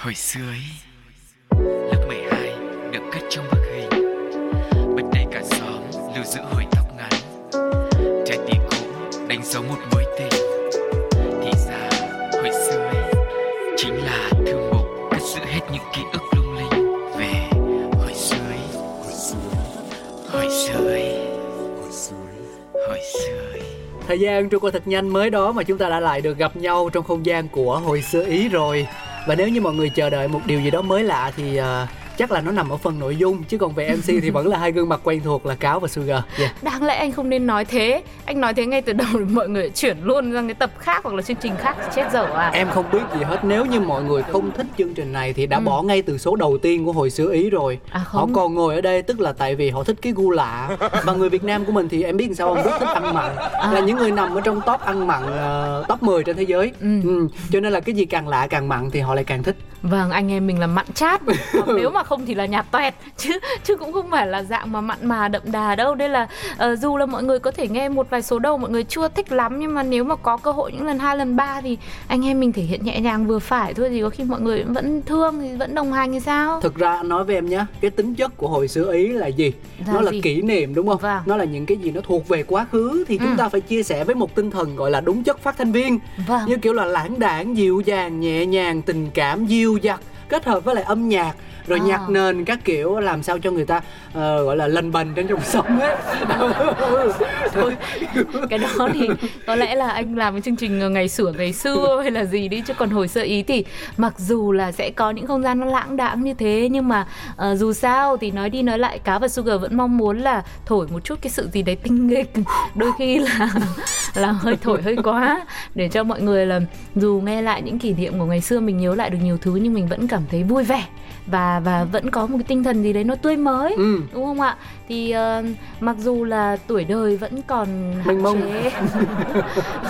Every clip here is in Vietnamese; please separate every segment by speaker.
Speaker 1: Hồi xưa ấy, Lớp 12 được cất trong bức hình. Bật đây cả xóm lưu giữ hồi tóc ngắn, Trái tim cũ đánh dấu một mối tình. Thì ra, hồi xưa ấy, Chính là thư mục cất giữ hết những ký ức lung linh. Về hồi xưa ấy, Hồi xưa ấy, Hồi xưa ấy.
Speaker 2: Thời gian trôi qua thật nhanh mới đó mà chúng ta đã lại được gặp nhau trong không gian của hồi xưa Ý rồi. Và nếu như mọi người chờ đợi một điều gì đó mới lạ thì uh, chắc là nó nằm ở phần nội dung chứ còn về MC thì vẫn là hai gương mặt quen thuộc là Cáo và Sugar. Yeah.
Speaker 3: Đáng lẽ anh không nên nói thế Anh nói thế ngay từ đầu mọi người chuyển luôn sang cái tập khác hoặc là chương trình khác thì chết dở à
Speaker 2: Em không biết gì hết nếu như mọi người không thích chương trình này thì đã bỏ ngay từ số đầu tiên của hồi xưa Ý rồi.
Speaker 3: Ừ. À
Speaker 2: Họ
Speaker 3: không
Speaker 2: còn ngồi ở đây tức là tại vì họ thích cái gu lạ Và người Việt Nam của mình thì em biết sao không rất thích ăn mặn
Speaker 3: À.
Speaker 2: Là những người nằm ở trong top ăn mặn ờ, top 10 trên thế giới
Speaker 3: Ừ.
Speaker 2: ừ. Cho nên là cái gì càng lạ càng mặn thì họ lại càng thích
Speaker 3: Vâng anh em mình là mặn chát Nếu mà không thì là nhạt toẹt chứ chứ cũng không phải là dạng mà mặn mà đậm đà đâu Đây là ờ, dù là mọi người có thể nghe một vài số đầu mọi người chưa thích lắm Nhưng mà nếu mà có cơ hội những lần hai lần ba Thì anh em mình thể hiện nhẹ nhàng vừa phải thôi Thì có khi mọi người vẫn thương thì vẫn đồng hành thì sao
Speaker 2: Thực ra nói với em nhé Cái tính chất của hồi xưa Ý là gì?
Speaker 3: Là
Speaker 2: nó là
Speaker 3: gì?
Speaker 2: kỷ niệm đúng không?
Speaker 3: Vâng.
Speaker 2: Nó là những cái gì nó thuộc về quá khứ Thì chúng
Speaker 3: Ừ.
Speaker 2: ta phải chia sẻ với một tinh thần gọi là đúng chất phát thanh viên
Speaker 3: Vâng
Speaker 2: Như kiểu là lãng đảng, dịu dàng, nhẹ nhàng, tình cảm, nhiều dặt Kết hợp với lại âm nhạc rồi
Speaker 3: À.
Speaker 2: nhạc nền các kiểu làm sao cho người ta ờ, gọi là lành bành trên dòng sông ấy
Speaker 3: Thôi, cái đó thì có lẽ là anh làm cái chương trình ngày xưa ngày xưa hay là gì đi chứ còn hồi sơ ý thì mặc dù là sẽ có những không gian nó lãng đãng như thế nhưng mà ờ, dù sao thì nói đi nói lại cá và sugar vẫn mong muốn là thổi một chút cái sự gì đấy tinh nghịch đôi khi là là hơi thổi hơi quá để cho mọi người là dù nghe lại những kỷ niệm của ngày xưa mình nhớ lại được nhiều thứ nhưng mình vẫn cảm thấy vui vẻ và và vẫn có một cái tinh thần gì đấy nó tươi mới
Speaker 2: ừ.
Speaker 3: đúng không ạ thì ờ, mặc dù là tuổi đời vẫn còn
Speaker 2: Mênh mông.
Speaker 3: chế.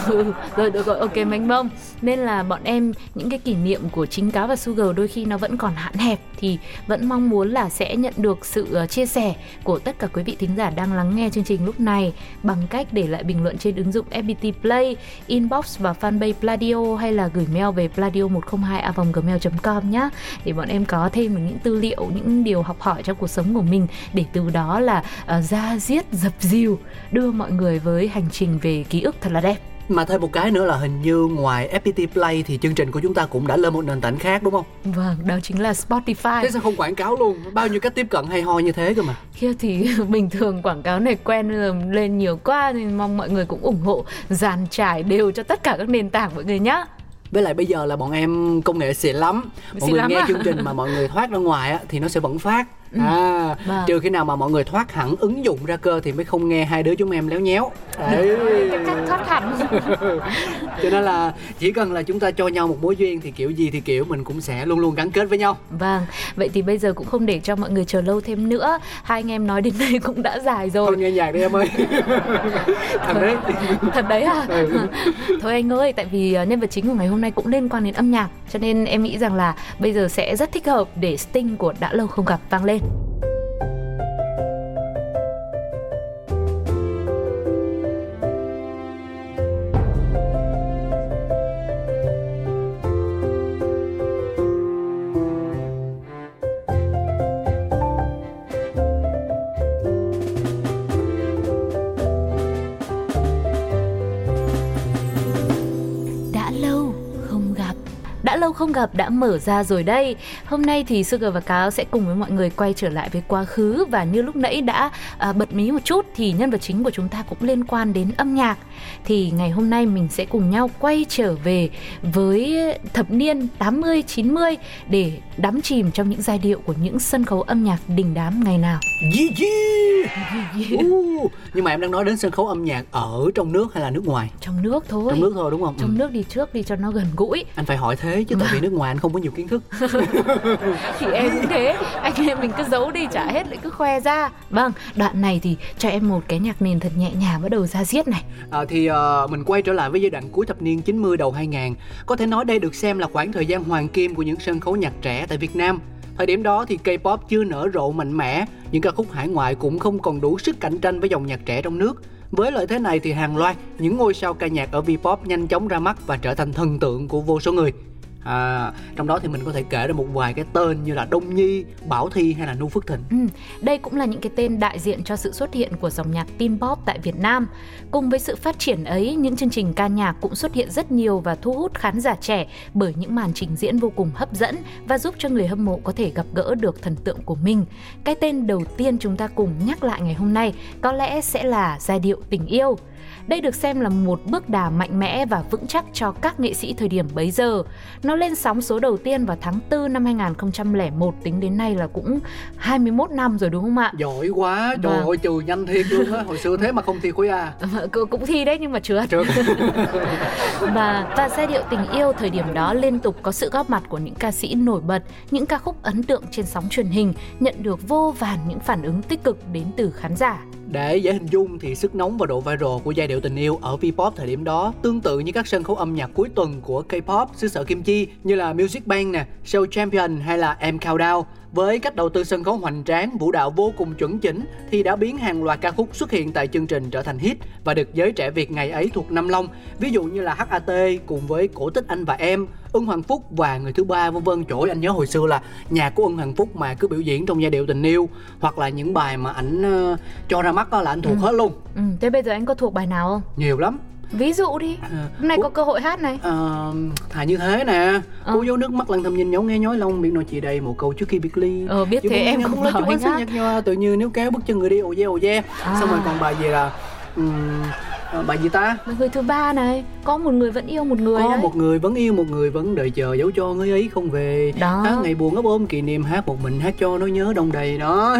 Speaker 3: Ừ, rồi được rồi ok mênh mông. Nên là bọn em những cái kỷ niệm của chính cáo và sugar đôi khi nó vẫn còn hạn hẹp thì vẫn mong muốn là sẽ nhận được sự ờ, chia sẻ của tất cả quý vị thính giả đang lắng nghe chương trình lúc này bằng cách để lại bình luận trên ứng dụng FPT Play inbox và fanpage Pladio hay là gửi mail về pladio 102 gmail com nhé để bọn em có thêm những tư liệu những điều học hỏi trong cuộc sống của mình để từ đó là uh, ra diết dập dìu đưa mọi người với hành trình về ký ức thật là đẹp
Speaker 2: Mà thêm một cái nữa là hình như ngoài FPT Play thì chương trình của chúng ta cũng đã lên một nền tảng khác đúng không?
Speaker 3: vâng đó chính là Spotify
Speaker 2: Thế sao không quảng cáo luôn? Bao nhiêu cách tiếp cận hay ho như thế cơ mà
Speaker 3: kia thì bình thường quảng cáo này quen lên nhiều quá thì mong mọi người cũng ủng hộ dàn trải đều cho tất cả các nền tảng mọi người nhá
Speaker 2: Với lại bây giờ là bọn em công nghệ xịn lắm Mọi
Speaker 3: Xịn
Speaker 2: người
Speaker 3: lắm
Speaker 2: nghe
Speaker 3: à?
Speaker 2: chương trình mà mọi người thoát ra ngoài á, thì nó sẽ vẫn phát
Speaker 3: Ừ.
Speaker 2: À,
Speaker 3: Vâng.
Speaker 2: trừ khi nào mà mọi người thoát hẳn ứng dụng ra cơ thì mới không nghe hai đứa chúng em léo nhéo Đấy.
Speaker 3: thoát hẳn
Speaker 2: Cho nên là chỉ cần là chúng ta cho nhau một mối duyên thì kiểu gì thì kiểu mình cũng sẽ luôn luôn gắn kết với nhau
Speaker 3: Vâng, vậy thì bây giờ cũng không để cho mọi người chờ lâu thêm nữa Hai anh em nói đến đây cũng đã dài rồi
Speaker 2: Thôi nghe nhạc đi em ơi Thằng đấy
Speaker 3: Thật đấy à?
Speaker 2: Ừ.
Speaker 3: Thôi anh ơi, tại vì ờ, nhân vật chính của ngày hôm nay cũng liên quan đến âm nhạc Cho nên em nghĩ rằng là bây giờ sẽ rất thích hợp để Sting của Đã Lâu Không Gặp vang lên Đã không gặp đã mở ra rồi đây Hôm nay thì Sugar và Cáo sẽ cùng với mọi người quay trở lại với quá khứ Và như lúc nãy đã à, bật mí một chút Thì nhân vật chính của chúng ta cũng liên quan đến âm nhạc Thì ngày hôm nay mình sẽ cùng nhau quay trở về với thập niên 80-90 Để đắm chìm trong những giai điệu của những sân khấu âm nhạc đình đám ngày nào
Speaker 2: Yeah, yeah. Uh, Nhưng mà em đang nói đến sân khấu âm nhạc ở trong nước hay là nước ngoài?
Speaker 3: Trong nước thôi
Speaker 2: Trong nước thôi đúng không?
Speaker 3: Trong
Speaker 2: Ừ.
Speaker 3: nước đi trước đi cho nó gần gũi
Speaker 2: Anh phải hỏi thế chứ tại vì nước ngoài anh không có nhiều kiến thức.
Speaker 3: Thì em cũng thế. Anh em mình cứ giấu đi chả hết lại cứ khoe ra. Vâng đoạn này thì cho em một cái nhạc nền thật nhẹ nhàng bắt đầu ra diết này.
Speaker 2: À, Thì ờ, mình quay trở lại với giai đoạn cuối thập niên 90 đầu 2000 Có thể nói đây được xem là khoảng thời gian hoàng kim của những sân khấu nhạc trẻ tại Việt Nam. Thời điểm đó thì K-pop chưa nở rộ mạnh mẽ Những ca khúc hải ngoại cũng không còn đủ sức cạnh tranh với dòng nhạc trẻ trong nước. Với lợi thế này thì hàng loạt những ngôi sao ca nhạc ở V-pop nhanh chóng ra mắt và trở thành thần tượng của vô số người à, trong đó thì mình có thể kể ra một vài cái tên như là Đông Nhi, Bảo Thi hay là Nu Phước Thịnh
Speaker 3: Ừ, đây cũng là những cái tên đại diện cho sự xuất hiện của dòng nhạc teen pop tại Việt Nam. Cùng với sự phát triển ấy, những chương trình ca nhạc cũng xuất hiện rất nhiều và thu hút khán giả trẻ bởi những màn trình diễn vô cùng hấp dẫn và giúp cho người hâm mộ có thể gặp gỡ được thần tượng của mình. Cái tên đầu tiên chúng ta cùng nhắc lại ngày hôm nay có lẽ sẽ là giai điệu tình yêu. Đây được xem là một bước đà mạnh mẽ và vững chắc cho các nghệ sĩ thời điểm bấy giờ. Nó lên sóng số đầu tiên vào tháng 4 năm 2001 tính đến nay là cũng 21 năm rồi đúng không ạ?
Speaker 2: Giỏi quá, trời
Speaker 3: Vâng.
Speaker 2: ơi trừ nhanh thiệt luôn á, hồi xưa thế mà không thi khối A.
Speaker 3: Cũng cũng thi đấy nhưng mà trượt.
Speaker 2: Trượt.
Speaker 3: và và giai điệu tình yêu thời điểm đó liên tục có sự góp mặt của những ca sĩ nổi bật, những ca khúc ấn tượng trên sóng truyền hình, nhận được vô vàn những phản ứng tích cực đến từ khán giả.
Speaker 2: Để dễ hình dung thì sức nóng và độ viral của giai điệu tình yêu ở V-pop thời điểm đó tương tự như các sân khấu âm nhạc cuối tuần của K-pop xứ sở Kim Chi như là Music Bank nè, Show Champion hay là M Countdown. Với cách đầu tư sân khấu hoành tráng, vũ đạo vô cùng chuẩn chỉnh thì đã biến hàng loạt ca khúc xuất hiện tại chương trình trở thành hit và được giới trẻ Việt ngày ấy thuộc Nam Long. Ví dụ như là HAT cùng với Cổ tích anh và em, Ưng Hoàng Phúc và người thứ ba vân vân. Ơi, anh nhớ hồi xưa là nhạc của Ưng Hoàng Phúc mà cứ biểu diễn trong giai điệu tình yêu hoặc là những bài mà ảnh ờ, cho ra mắt đó là anh thuộc hết luôn.
Speaker 3: Ừ, thế bây giờ anh có thuộc bài nào không?
Speaker 2: Nhiều lắm.
Speaker 3: Ví dụ đi.
Speaker 2: À,
Speaker 3: Hôm nay có cơ hội hát này.
Speaker 2: Ờ, thà như thế nè
Speaker 3: Ờ.
Speaker 2: cô dấu nước mắt lặng thầm nhìn nhấu nghe nhói lòng biết nói chị đây một câu trước khi biệt ly
Speaker 3: Ờ, biết
Speaker 2: Chứ
Speaker 3: thế em không
Speaker 2: sáng
Speaker 3: hát.
Speaker 2: nhạt nhòa tự như nếu kéo bước chân người đi ồ dê ồ dê
Speaker 3: À.
Speaker 2: xong rồi còn bài gì là ừm, ờ, bài gì ta
Speaker 3: Người thứ ba này, có một người vẫn yêu một người
Speaker 2: có
Speaker 3: đấy.
Speaker 2: một người vẫn yêu một người vẫn đợi chờ dẫu cho người ấy không về
Speaker 3: Đó.
Speaker 2: hát ngày buồn ấp ôm kỷ niệm hát một mình hát cho nỗi nhớ đông đầy đó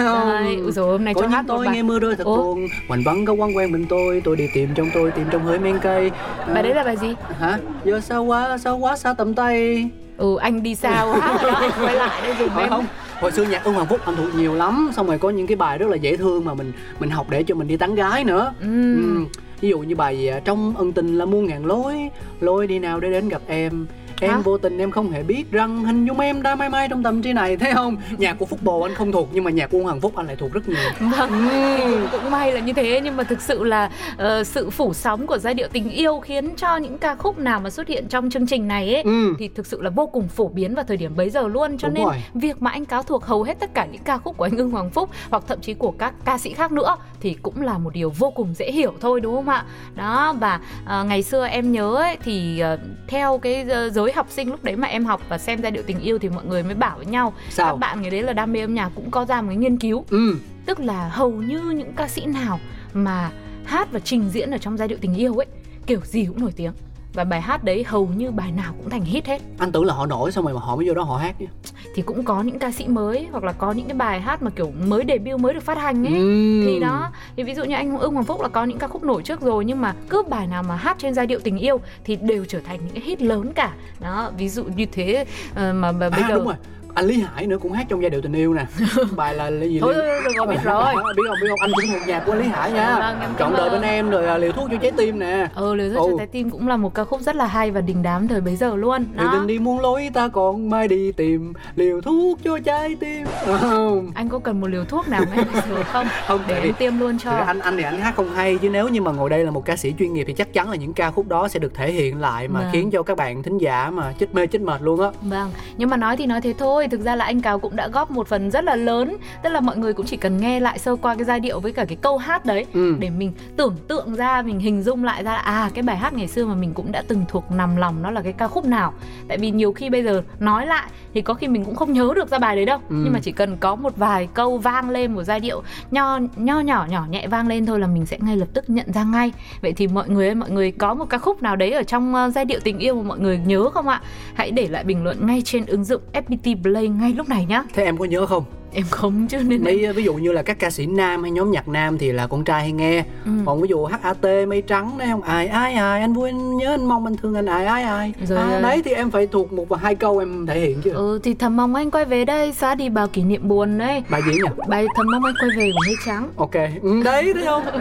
Speaker 3: ui dồi, hôm nay
Speaker 2: có
Speaker 3: cho hát
Speaker 2: tôi
Speaker 3: bài.
Speaker 2: nghe mưa rơi thật buồn hoành vắng có quăng quen mình tôi tôi đi tìm trong tôi tìm trong hơi men cây À,
Speaker 3: Bài đấy là bài gì?
Speaker 2: hả giờ sao quá sao quá xa tầm tay
Speaker 3: Ừ, anh đi sao hát rồi đó, quay lại đây dùng em.
Speaker 2: không hồi xưa nhạc Ưng Hoàng Phúc anh thuộc nhiều lắm xong rồi có những cái bài rất là dễ thương mà mình mình học để cho mình đi tán gái nữa
Speaker 3: Ừ.
Speaker 2: Ừ ví dụ như bài gì trong ân tình là muôn ngàn lối lối đi nào để đến gặp em em
Speaker 3: Hả?
Speaker 2: vô tình em không hề biết rằng hình dung em đã mãi mãi trong tâm trí này thấy không nhạc của Phúc Bồ anh không thuộc nhưng mà nhạc của Hoàng Phúc anh lại thuộc rất nhiều
Speaker 3: Vâng,
Speaker 2: Ừ.
Speaker 3: cũng, may là như thế nhưng mà thực sự là ờ, sự phủ sóng của giai điệu tình yêu khiến cho những ca khúc nào mà xuất hiện trong chương trình này ấy
Speaker 2: Ừ.
Speaker 3: thì thực sự là vô cùng phổ biến vào thời điểm bấy giờ luôn cho
Speaker 2: Đúng
Speaker 3: nên
Speaker 2: rồi.
Speaker 3: việc mà anh cáo thuộc hầu hết tất cả những ca khúc của anh Ưng Hoàng Phúc hoặc thậm chí của các ca sĩ khác nữa thì cũng là một điều vô cùng dễ hiểu thôi đúng không ạ? Đó và ờ, ngày xưa em nhớ ấy, thì ờ, theo cái ờ, giới học sinh lúc đấy mà em học và xem giai điệu tình yêu thì mọi người mới bảo với nhau.
Speaker 2: Sao?
Speaker 3: các bạn người đấy là đam mê âm nhạc cũng có ra một cái nghiên cứu.
Speaker 2: Ừ.
Speaker 3: Tức là hầu như những ca sĩ nào mà hát và trình diễn ở trong giai điệu tình yêu ấy kiểu gì cũng nổi tiếng và bài hát đấy hầu như bài nào cũng thành hit hết.
Speaker 2: Anh tưởng là họ nổi xong rồi mà họ mới vô đó họ hát chứ.
Speaker 3: Thì cũng có những ca sĩ mới hoặc là có những cái bài hát mà kiểu mới debut mới được phát hành ấy.
Speaker 2: Ừ.
Speaker 3: thì đó thì ví dụ như anh Ưng Hoàng Phúc là có những ca khúc nổi trước rồi nhưng mà cứ bài nào mà hát trên giai điệu tình yêu thì đều trở thành những cái hit lớn cả. Đó ví dụ như thế ờ, mà, mà bây
Speaker 2: à
Speaker 3: giờ
Speaker 2: đúng rồi anh Lý Hải nữa cũng hát trong giai điệu tình yêu nè. Bài là là gì
Speaker 3: thôi rồi biết rồi.
Speaker 2: Biết không biết không? Anh cũng thuộc nhạc của anh Lý Hải nha.
Speaker 3: Vâng,
Speaker 2: chọn đời bên em rồi à, liều thuốc cho trái tim nè.
Speaker 3: Ờ lời rất
Speaker 2: Ừ.
Speaker 3: cho trái tim cũng là một ca khúc rất là hay và đình đám thời bấy giờ luôn đó.
Speaker 2: tình đi muôn lối ta còn mai đi tìm liều thuốc cho trái tim. Không.
Speaker 3: Anh có cần một liều thuốc nào ngay giờ không?
Speaker 2: Không,
Speaker 3: để em tiêm luôn cho.
Speaker 2: anh anh thì anh hát không hay chứ nếu như mà ngồi đây là một ca sĩ chuyên nghiệp thì chắc chắn là những ca khúc đó sẽ được thể hiện lại mà
Speaker 3: Vâng.
Speaker 2: khiến cho các bạn thính giả mà chết mê chết mệt luôn á.
Speaker 3: Vâng, nhưng mà nói thì nói thế thôi Thực ra là anh Cáo cũng đã góp một phần rất là lớn. Tức là mọi người cũng chỉ cần nghe lại sơ qua cái giai điệu với cả cái câu hát đấy
Speaker 2: Ừ.
Speaker 3: Để mình tưởng tượng ra, mình hình dung lại ra là À cái bài hát ngày xưa mà mình cũng đã từng thuộc nằm lòng Nó là cái ca khúc nào. Tại vì nhiều khi bây giờ nói lại Thì có khi mình cũng không nhớ được ra bài đấy đâu.
Speaker 2: Ừ.
Speaker 3: Nhưng mà chỉ cần có một vài câu vang lên Một giai điệu nho, nho nhỏ nhỏ nhẹ vang lên thôi Là mình sẽ ngay lập tức nhận ra ngay. Vậy thì mọi người ơi, mọi người có một ca khúc nào đấy Ở trong ờ, giai điệu tình yêu mà mọi người nhớ không ạ? Hãy để lại bình luận ngay trên ứng dụng FPT Play ngay lúc này nhé.
Speaker 2: thế em có nhớ không
Speaker 3: Em không chứ nên em...
Speaker 2: Mấy ví dụ như là các ca sĩ nam hay nhóm nhạc nam thì là con trai hay nghe.
Speaker 3: Ừ.
Speaker 2: còn ví dụ HAT mây trắng đấy không? Ai ai ai anh vui anh nhớ anh mong anh thương anh ai ai ai.
Speaker 3: Rồi,
Speaker 2: à,
Speaker 3: rồi.
Speaker 2: đấy thì em phải thuộc một và hai câu em thể hiện chứ.
Speaker 3: Ừ thì thầm mong anh quay về đây Xóa đi bao kỷ niệm buồn đấy
Speaker 2: bài gì nhỉ?
Speaker 3: Bài thầm mong anh quay về của mây trắng.
Speaker 2: Ok. Ừ, đấy thấy không? Ừ,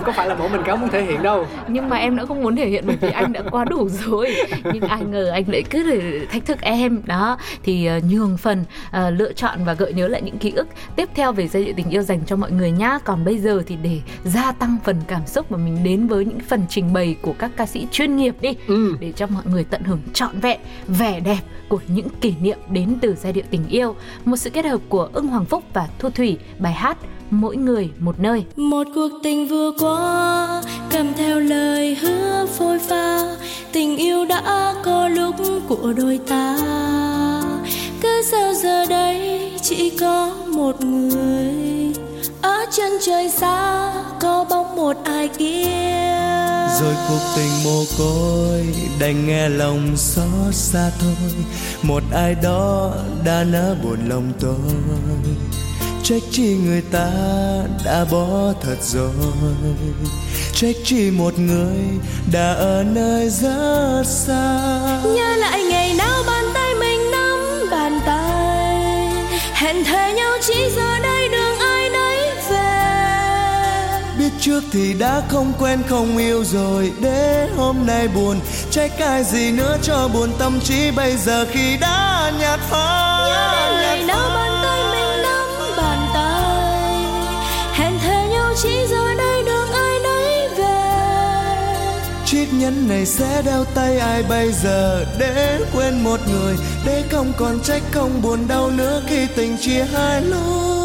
Speaker 2: có phải là mỗi mình cáo muốn thể hiện đâu.
Speaker 3: Nhưng mà em đã không muốn thể hiện bởi vì anh đã quá đủ rồi. Nhưng ai ngờ anh lại cứ thách thức em. Đó Thì ờ, nhường phần ờ, lựa chọn và gợi nhớ lại lại những ký ức. Tiếp theo về giai điệu tình yêu dành cho mọi người nhá. Còn bây giờ thì để gia tăng phần cảm xúc mà mình đến với những phần trình bày của các ca sĩ chuyên nghiệp đi. Ừ. để cho mọi người tận hưởng trọn vẹn vẻ đẹp của những kỷ niệm đến từ giai điệu tình yêu. Một sự kết hợp của ưng hoàng phúc và thu thủy bài hát mỗi người một nơi.
Speaker 4: Một cuộc tình vừa qua kèm theo lời hứa phôi pha. Tình yêu đã có lúc của đôi ta. Cứ sao giờ đây chỉ có một người. Ở chân trời xa có bóng một ai kia.
Speaker 5: Rồi cuộc tình mồ côi đành nghe lòng xót xa thôi. Một ai đó đã nỡ buồn lòng tôi. Trách chi người ta đã bỏ thật rồi. Trách chi một người đã ở nơi rất xa.
Speaker 4: Nhớ lại ngày nào bàn hẹn thề nhau chỉ giờ đây đường ai nấy về.
Speaker 5: Biết trước thì đã không quen không yêu rồi. Để hôm nay buồn trách ai gì nữa cho buồn tâm trí. Bây giờ khi đã nhạt phai
Speaker 4: nhớ đến ngày nào bàn
Speaker 5: chiếc nhẫn này sẽ đeo tay ai bây giờ? Để quên một người, để không còn trách, không buồn đau nữa khi tình chia hai lối.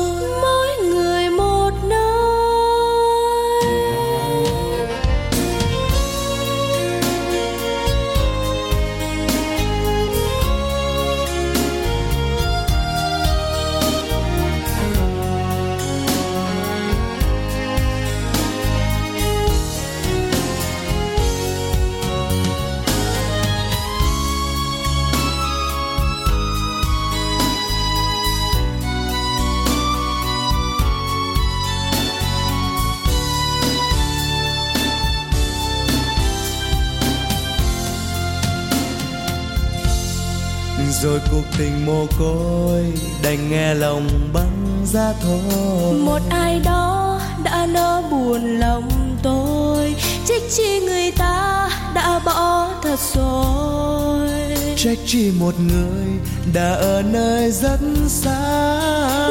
Speaker 5: Cuộc tình mồ côi đành nghe lòng băng ra thôi.
Speaker 4: Một ai đó đã nỡ buồn lòng tôi trách chi người ta đã bỏ thật rồi.
Speaker 5: Trách chi một người đã ở nơi rất xa.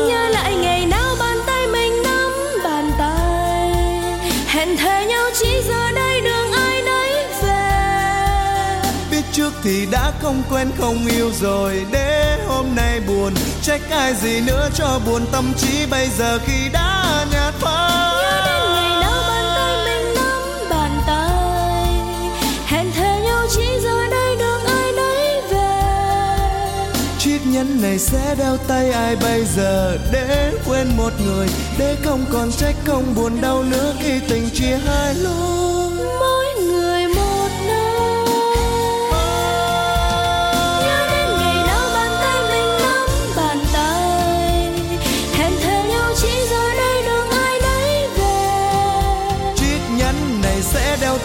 Speaker 4: Nhớ lại ngày nào bàn tay mình nắm bàn tay hẹn thề
Speaker 5: thì đã không quen không yêu rồi. Để hôm nay buồn trách ai gì nữa cho buồn. Tâm trí bây giờ khi đã nhạt phai.
Speaker 4: Nhớ đến ngày nào bàn tay mình nắm bàn tay. Hẹn thề nhau chỉ giờ đây đường ai nấy về.
Speaker 5: Chiếc nhẫn này sẽ đeo tay ai bây giờ? Để quên một người để không còn trách không buồn đau nữa khi tình chia hai lối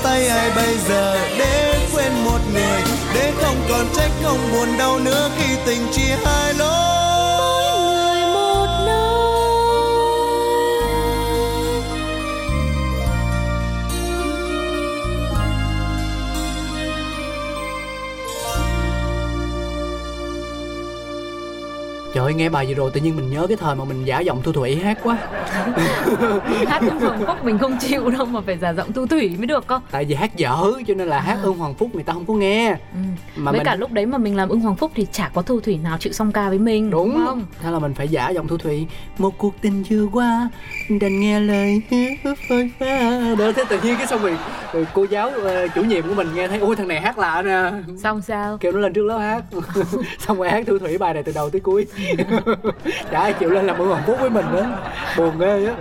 Speaker 4: tay ai
Speaker 5: bây giờ? Để quên một người, để không còn trách không buồn đau nữa khi tình chia hai lối.
Speaker 2: Trời ơi, nghe bài vừa rồi tự nhiên mình nhớ cái thời mà mình giả giọng Thu Thủy hát quá.
Speaker 3: Hát ưng hoàng phúc mình không chịu đâu mà phải giả giọng thu thủy mới được cơ.
Speaker 2: Tại vì hát dở cho nên là hát ưng Hoàng Phúc người ta không có nghe.
Speaker 3: Ừ.
Speaker 2: Mà
Speaker 3: với
Speaker 2: mình-
Speaker 3: cả lúc đấy mà mình làm ưng hoàng phúc thì chả có thu thủy nào chịu song ca với mình
Speaker 2: Đúng.
Speaker 3: không?
Speaker 2: Thế là mình phải giả giọng Thu Thủy. Một cuộc tình vừa qua Đành nghe lời phôi pha. Đó thế tự nhiên cái xong rồi, rồi cô giáo ờ, chủ nhiệm của mình nghe thấy Ôi thằng này hát lạ nè.
Speaker 3: Xong sao?
Speaker 2: Kêu nó lên trước lớp hát. Xong rồi hát Thu Thủy bài này từ đầu tới cuối Ai chịu lên làm ưng Hoàng Phúc với mình nữa. Buồn ghê á.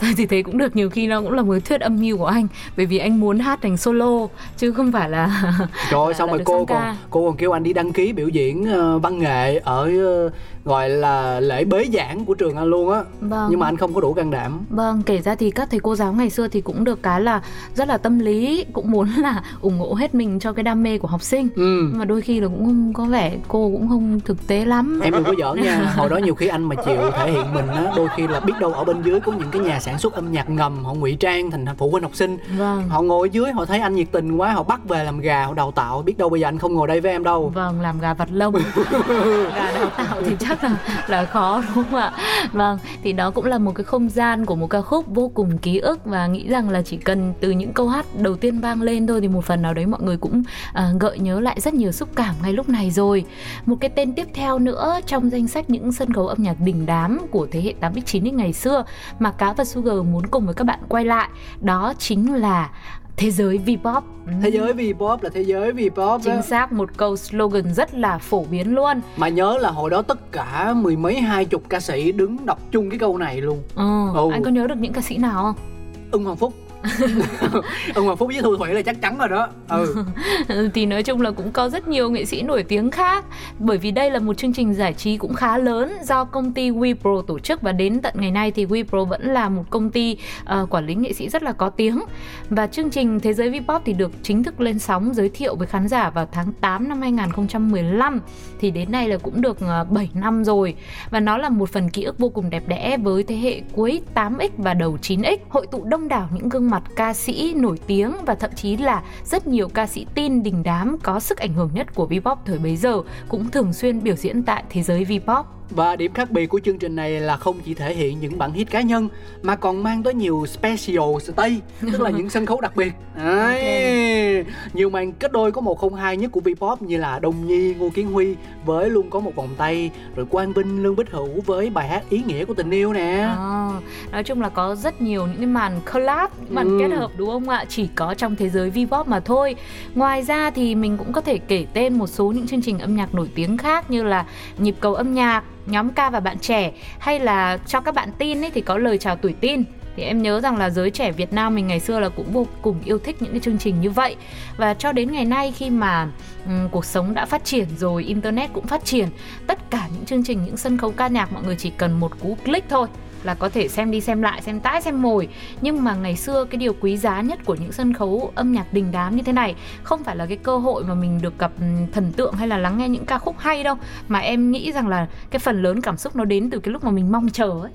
Speaker 3: Thôi thì thế cũng được nhiều khi nó cũng là một thuyết âm mưu của anh bởi vì anh muốn hát thành solo chứ không phải là
Speaker 2: Trời ơi
Speaker 3: là-
Speaker 2: xong
Speaker 3: là
Speaker 2: rồi cô còn cô còn kêu anh đi đăng ký biểu diễn ờ, văn nghệ ở ờ, gọi là lễ bế giảng của trường anh luôn á.
Speaker 3: Vâng.
Speaker 2: Nhưng mà anh không có đủ can đảm.
Speaker 3: Vâng, kể ra thì các thầy cô giáo ngày xưa thì cũng được cái là rất là tâm lý, cũng muốn là ủng hộ hết mình cho cái đam mê của học sinh.
Speaker 2: Ừ.
Speaker 3: Nhưng mà đôi khi là cũng không có vẻ cô cũng không thực tế lắm.
Speaker 2: Em đừng có giỡn nha hồi đó nhiều khi anh mà chịu thể hiện mình á đôi khi là biết đâu ở bên dưới có những cái nhà sản xuất âm nhạc ngầm họ ngụy trang thành phụ huynh học sinh
Speaker 3: vâng
Speaker 2: họ ngồi ở dưới họ thấy anh nhiệt tình quá họ bắt về làm gà họ đào tạo biết đâu bây giờ anh không ngồi đây với em đâu
Speaker 3: vâng làm gà vặt lông gà đào tạo thì chắc là là khó đúng không ạ? Vâng thì đó cũng là một cái không gian của một ca khúc vô cùng ký ức và nghĩ rằng là chỉ cần từ những câu hát đầu tiên vang lên thôi thì một phần nào đấy mọi người cũng à, gợi nhớ lại rất nhiều xúc cảm ngay lúc này rồi. Một cái tên tiếp theo nữa trong danh sách những sân khấu âm nhạc đình đám của thế hệ 8x9 ngày xưa mà cá và Sugar muốn cùng với các bạn quay lại đó chính là thế giới V-pop.
Speaker 2: Thế giới V-pop là thế giới V-pop
Speaker 3: chính
Speaker 2: đó.
Speaker 3: xác một câu slogan rất là phổ biến luôn.
Speaker 2: Mà nhớ là hồi đó tất cả mười mấy hai chục ca sĩ đứng đọc chung cái câu này luôn.
Speaker 3: Ờ,
Speaker 2: Ừ.
Speaker 3: anh có nhớ được những ca sĩ nào không?
Speaker 2: Ưng hoàng phúc ừ mà phúc với thu thủy là chắc chắn rồi đó. Ừ.
Speaker 3: Thì nói chung là cũng có rất nhiều nghệ sĩ nổi tiếng khác. Bởi vì đây là một chương trình giải trí cũng khá lớn do công ty WePro tổ chức và đến tận ngày nay thì WePro vẫn là một công ty uh, quản lý nghệ sĩ rất là có tiếng. Và chương trình Thế giới Vpop thì được chính thức lên sóng giới thiệu với khán giả vào tháng 8 năm 2015 thì đến nay là cũng được ờ, 7 năm rồi. Và nó là một phần ký ức vô cùng đẹp đẽ với thế hệ cuối 8X và đầu 9X hội tụ đông đảo những gương mặt ca sĩ nổi tiếng và thậm chí là rất nhiều ca sĩ tin, đình đám có sức ảnh hưởng nhất của Vpop thời bấy giờ cũng thường xuyên biểu diễn tại thế giới Vpop.
Speaker 2: Và điểm khác biệt của chương trình này là không chỉ thể hiện những bản hit cá nhân mà còn mang tới nhiều special stay, tức là những sân khấu đặc biệt. Đấy. Nhiều màn kết đôi có một không hai nhất của Vpop như là Đồng Nhi, Ngô Kiến Huy với luôn có một vòng tay, rồi Quang Vinh, Lương Bích Hữu với bài hát ý nghĩa của tình yêu nè.
Speaker 3: À, nói chung là có rất nhiều những cái màn collab, những màn
Speaker 2: Ừ.
Speaker 3: kết hợp đúng không ạ? Chỉ có trong thế giới Vpop mà thôi. Ngoài ra thì mình cũng có thể kể tên một số những chương trình âm nhạc nổi tiếng khác như là nhịp cầu âm nhạc, nhóm ca và bạn trẻ hay là cho các bạn tin ấy thì có lời chào tuổi tin. Thì em nhớ rằng là giới trẻ Việt Nam mình ngày xưa là cũng vô cùng yêu thích những cái chương trình như vậy. Và cho đến ngày nay khi mà um, cuộc sống đã phát triển rồi internet cũng phát triển tất cả những chương trình những sân khấu ca nhạc mọi người chỉ cần một cú click thôi là có thể xem đi xem lại xem tái xem mồi. Nhưng mà ngày xưa cái điều quý giá nhất của những sân khấu âm nhạc đình đám như thế này không phải là cái cơ hội mà mình được gặp thần tượng hay là lắng nghe những ca khúc hay đâu. Mà em nghĩ rằng là cái phần lớn cảm xúc nó đến từ cái lúc mà mình mong chờ ấy.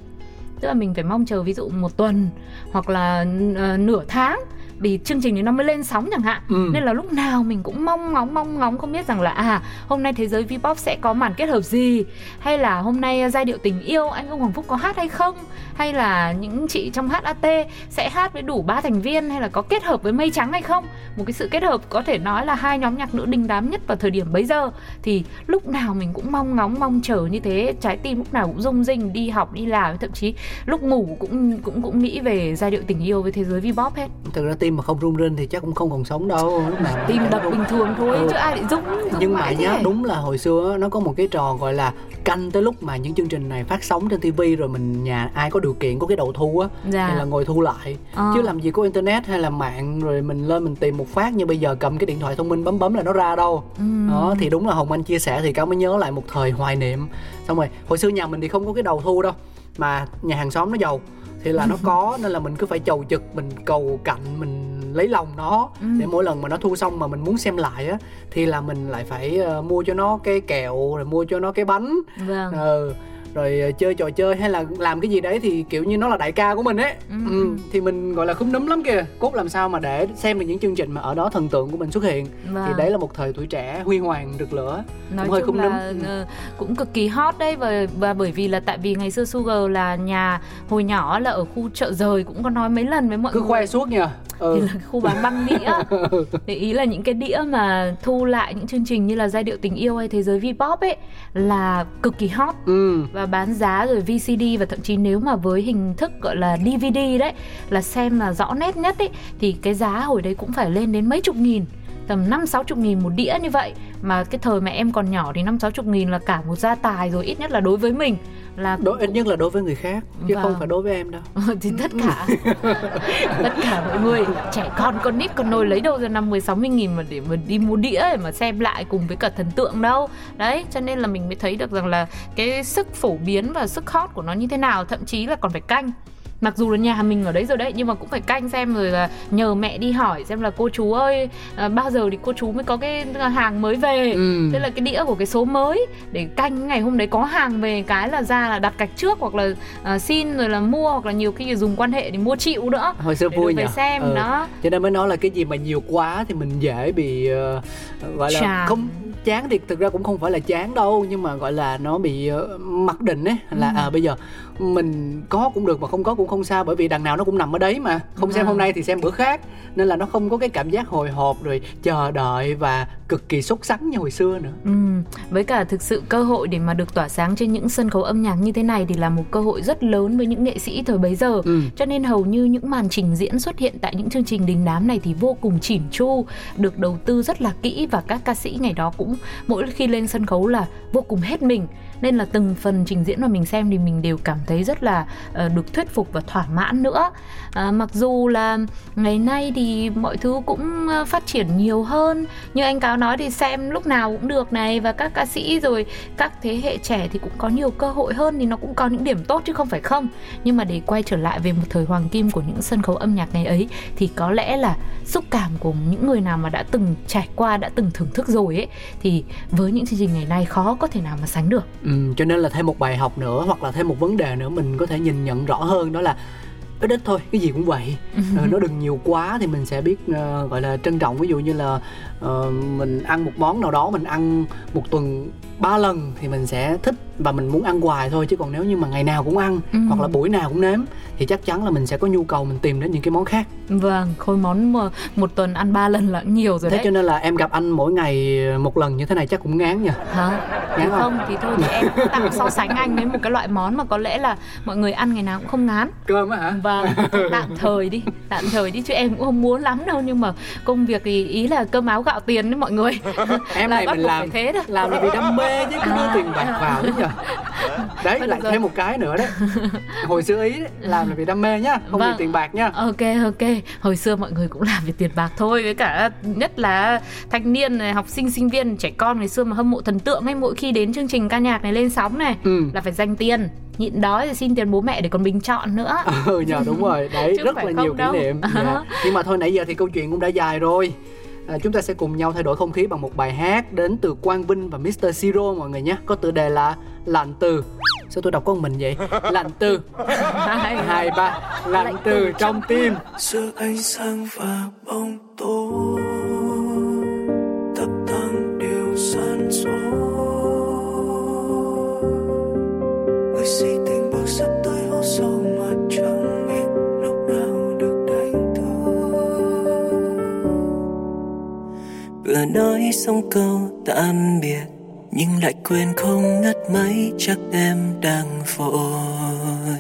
Speaker 3: Tức là mình phải mong chờ ví dụ một tuần hoặc là uh, nửa tháng thì chương trình này nó mới lên sóng chẳng hạn.
Speaker 2: Ừ.
Speaker 3: nên là lúc nào mình cũng mong ngóng mong ngóng không biết rằng là à hôm nay thế giới Vpop sẽ có màn kết hợp gì? Hay là hôm nay giai điệu tình yêu anh Ưng Hoàng Phúc có hát hay không? Hay là những chị trong HAT sẽ hát với đủ ba thành viên hay là có kết hợp với mây trắng hay không? Một cái sự kết hợp có thể nói là hai nhóm nhạc nữ đình đám nhất vào thời điểm bấy giờ. Thì lúc nào mình cũng mong ngóng mong chờ như thế. Trái tim lúc nào cũng rung rinh đi học đi làm thậm chí lúc ngủ cũng cũng cũng nghĩ về giai điệu tình yêu với thế giới Vpop hết.
Speaker 2: Thực ra tim mà không rung rinh thì chắc cũng không còn sống đâu. Lúc nào
Speaker 3: tim đập bình thường thôi
Speaker 2: Ừ.
Speaker 3: chứ ai lại rung
Speaker 2: nhưng mà nhá
Speaker 3: này.
Speaker 2: đúng là hồi xưa nó có một cái trò gọi là canh tới lúc mà những chương trình này phát sóng trên tivi rồi mình nhà ai có điều kiện có cái đầu thu á
Speaker 3: Dạ.
Speaker 2: thì là ngồi thu lại
Speaker 3: Ờ.
Speaker 2: chứ làm gì có internet hay là mạng rồi mình lên mình tìm một phát như bây giờ cầm cái điện thoại thông minh bấm bấm là nó ra đâu
Speaker 3: Ừ.
Speaker 2: đó thì đúng là hồng anh chia sẻ thì cáo mới nhớ lại một thời hoài niệm xong rồi hồi xưa nhà mình thì không có cái đầu thu đâu mà nhà hàng xóm nó giàu thì là nó có nên là mình cứ phải chầu chực mình cầu cạnh mình lấy lòng nó.
Speaker 3: Ừ.
Speaker 2: để mỗi lần mà nó thu xong mà mình muốn xem lại á thì là mình lại phải ờ, mua cho nó cái kẹo rồi mua cho nó cái bánh.
Speaker 3: Vâng.
Speaker 2: Ừ rồi ờ, chơi trò chơi hay là làm cái gì đấy thì kiểu như nó là đại ca của mình ấy.
Speaker 3: Ừ.
Speaker 2: ừ. thì mình gọi là khúm núm lắm kìa. Cốt làm sao mà để xem được những chương trình mà ở đó thần tượng của mình xuất hiện.
Speaker 3: Vâng.
Speaker 2: thì đấy là một thời tuổi trẻ huy hoàng rực lửa.
Speaker 3: Nói
Speaker 2: cũng hơi
Speaker 3: chung
Speaker 2: núm.
Speaker 3: là ờ, cũng cực kỳ hot đấy và và bởi vì là tại vì ngày xưa Sugar là nhà hồi nhỏ là ở khu chợ rời cũng có nói mấy lần với mọi
Speaker 2: cứ
Speaker 3: người.
Speaker 2: khoe suốt
Speaker 3: thì
Speaker 2: ừ.
Speaker 3: là khu bán băng đĩa. Để ý là những cái đĩa mà thu lại những chương trình như là giai điệu tình yêu hay thế giới Vpop ấy là cực kỳ hot.
Speaker 2: Ừ.
Speaker 3: Và bán giá rồi VCD và thậm chí nếu mà với hình thức, gọi là DVD đấy, là xem là rõ nét nhất ấy, thì cái giá hồi đấy cũng phải lên đến mấy chục nghìn, tầm năm sáu chục nghìn một đĩa như vậy. Mà cái thời mà em còn nhỏ thì năm sáu chục nghìn là cả một gia tài rồi, ít nhất là đối với mình là
Speaker 2: đối ít nhất là đối với người khác chứ
Speaker 3: Vâng.
Speaker 2: không phải đối với em đâu.
Speaker 3: Thì tất cả. Tất cả mọi người trẻ con con nít con nôi lấy đâu ra năm mười sáu mươi nghìn mà để mà đi mua đĩa để mà xem lại cùng với cả thần tượng đâu. Đấy cho nên là mình mới thấy được rằng là cái sức phổ biến và sức hot của nó như thế nào thậm chí là còn phải canh mặc dù là nhà mình ở đấy rồi đấy nhưng mà cũng phải canh xem rồi là nhờ mẹ đi hỏi xem là cô chú ơi à, bao giờ thì cô chú mới có cái hàng mới về ừ. tức là cái đĩa của cái số mới để canh ngày hôm đấy có hàng về cái là ra là đặt cạch trước hoặc là uh, xin rồi là mua hoặc là nhiều khi dùng quan hệ thì mua chịu nữa
Speaker 2: hồi xưa vui nhỉ
Speaker 3: xem ừ. đó
Speaker 2: cho nên mới nói là cái gì mà nhiều quá thì mình dễ bị uh, gọi là Chà. không chán thì thực ra cũng không phải là chán đâu nhưng mà gọi là nó bị uh, mặc định ấy là ừ. à bây giờ mình có cũng được mà không có cũng không sao bởi vì đằng nào nó cũng nằm ở đấy mà không xem hôm nay thì xem bữa khác nên là nó không có cái cảm giác hồi hộp rồi chờ đợi và cực kỳ sốt sắng như hồi xưa nữa
Speaker 3: ừ. với cả thực sự cơ hội để mà được tỏa sáng trên những sân khấu âm nhạc như thế này thì là một cơ hội rất lớn với những nghệ sĩ thời bấy giờ ừ. cho nên hầu như những màn trình diễn xuất hiện tại những chương trình đình đám này thì vô cùng chỉn chu được đầu tư rất là kỹ và các ca sĩ ngày đó cũng mỗi khi lên sân khấu là vô cùng hết mình nên là từng phần trình diễn mà mình xem thì mình đều cảm thấy rất là uh, được thuyết phục và thỏa mãn nữa. Uh, mặc dù là ngày nay thì mọi thứ cũng ờ, phát triển nhiều hơn. Như anh cáo nói thì xem lúc nào cũng được này và các ca sĩ rồi các thế hệ trẻ thì cũng có nhiều cơ hội hơn thì nó cũng có những điểm tốt chứ không phải không. Nhưng mà để quay trở lại về một thời hoàng kim của những sân khấu âm nhạc ngày ấy thì có lẽ là xúc cảm của những người nào mà đã từng trải qua đã từng thưởng thức rồi ấy thì với những chương trình ngày nay khó có thể nào mà sánh được.
Speaker 2: Ừ, cho nên là thêm một bài học nữa hoặc là thêm một vấn đề nữa mình có thể nhìn nhận rõ hơn đó là ít ít thôi cái gì cũng vậy ừ. nó đừng nhiều quá thì mình sẽ biết uh, gọi là trân trọng ví dụ như là uh, mình ăn một món nào đó mình ăn một tuần ba lần thì mình sẽ thích và mình muốn ăn hoài thôi chứ còn nếu như mà ngày nào cũng ăn ừ. hoặc là buổi nào cũng nếm thì chắc chắn là mình sẽ có nhu cầu mình tìm đến những cái món khác.
Speaker 3: Vâng khối món mà một tuần ăn ba lần là nhiều rồi
Speaker 2: thế
Speaker 3: đấy.
Speaker 2: cho nên là em gặp anh mỗi ngày một lần như thế này chắc cũng ngán nhỉ?
Speaker 3: Hả? Ngán không? không thì thôi thì em tạm so sánh anh với một cái loại món mà có lẽ là mọi người ăn ngày nào cũng không ngán.
Speaker 2: Cơm á hả?
Speaker 3: Vâng tạm thời đi tạm thời đi chứ em cũng không muốn lắm đâu nhưng mà công việc thì ý là cơm áo gạo tiền đấy mọi người.
Speaker 2: Em này mình làm thế đó. làm là vì đam mê chứ cứ đưa tiền bạc vào đấy nhờ. Đấy lại thêm một cái nữa đấy. Hồi xưa ý đấy, làm là vì đam mê nhá không vâng. vì tiền bạc nhá.
Speaker 3: Ok ok. Hồi xưa mọi người cũng làm vì tiền bạc thôi với cả nhất là thanh niên này học sinh sinh viên trẻ con ngày xưa mà hâm mộ thần tượng ấy mỗi khi đến chương trình ca nhạc này lên sóng này ừ. là phải dành tiền. Nhịn đói thì xin tiền bố mẹ để còn bình chọn nữa.
Speaker 2: Ừ nhờ đúng rồi. Đấy rất là nhiều kỷ niệm. Yeah. Dạ. nhưng mà thôi nãy giờ thì câu chuyện cũng đã dài rồi à, chúng ta sẽ cùng nhau thay đổi không khí bằng một bài hát đến từ Quang Vinh và Mr. Siro mọi người nhé. Có tựa đề là lạnh từ. Sao tôi đọc con mình vậy? Lạnh từ. Hai ba. Lạnh từ trong tim.
Speaker 6: Giữa ánh sáng và bóng tối vừa nói xong câu tạm biệt, nhưng lại quên không ngắt máy chắc em đang vội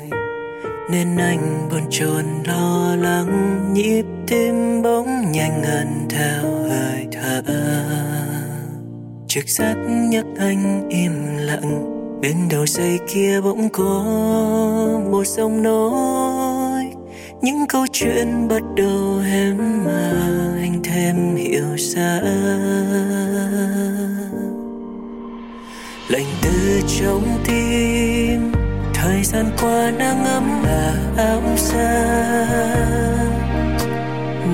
Speaker 6: nên anh buồn chồn lo lắng, nhịp tim bỗng nhanh hơn theo hơi thở. Trực giác nhắc anh im lặng, bên đầu dây kia bỗng có một giọng nói những câu chuyện bắt đầu em mà anh thêm hiểu ra. Lạnh từ trong tim, thời gian qua nắng ấm là áo xa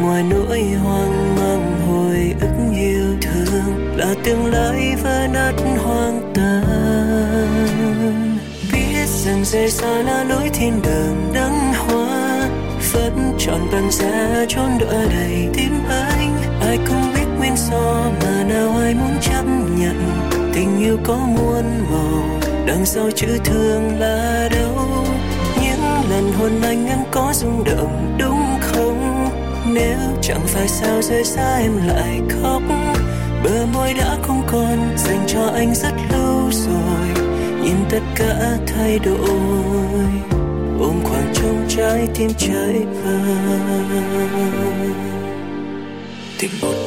Speaker 6: ngoài nỗi hoang mang, hồi ức yêu thương là tương lai vỡ nát hoang tàn. Biết rằng rời xa là lối thiên đường đắng hoa vẫn trọn vẹn ra trốn đợi đầy tim anh. Ai cũng biết nguyên do mà nào ai muốn chấp nhận. Tình yêu có muôn màu, đằng sau chữ thương là đâu? Những lần hôn anh em có rung động, đúng không? Nếu chẳng phải sao rời xa em lại khóc, bờ môi đã không còn dành cho anh rất lâu rồi. Nhìn tất cả thay đổi ôm khoảng trong trái tim cháy vàng tìm một